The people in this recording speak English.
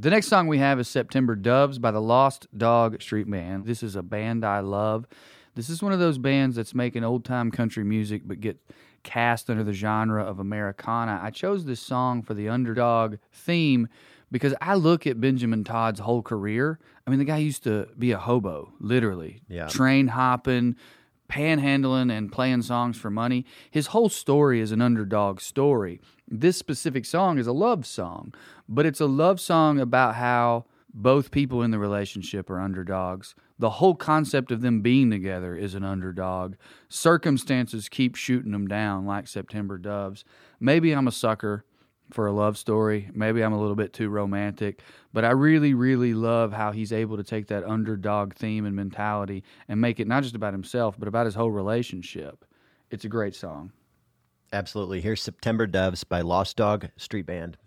The next song we have is September Doves by the Lost Dog Street Band. This is a band I love. This is one of those bands that's making old time country music but get cast under the genre of Americana. I chose this song for the underdog theme because I look at Benjamin Todd's whole career. I mean, the guy used to be a hobo, literally. Yeah. Train hopping, panhandling, and playing songs for money. His whole story is an underdog story. This specific song is a love song, but it's a love song about how both people in the relationship are underdogs. The whole concept of them being together is an underdog. Circumstances keep shooting them down like September doves. Maybe I'm a sucker for a love story. Maybe I'm a little bit too romantic, but I really, really love how he's able to take that underdog theme and mentality and make it not just about himself, but about his whole relationship. It's a great song. Absolutely. Here's September Doves by Lost Dog Street Band.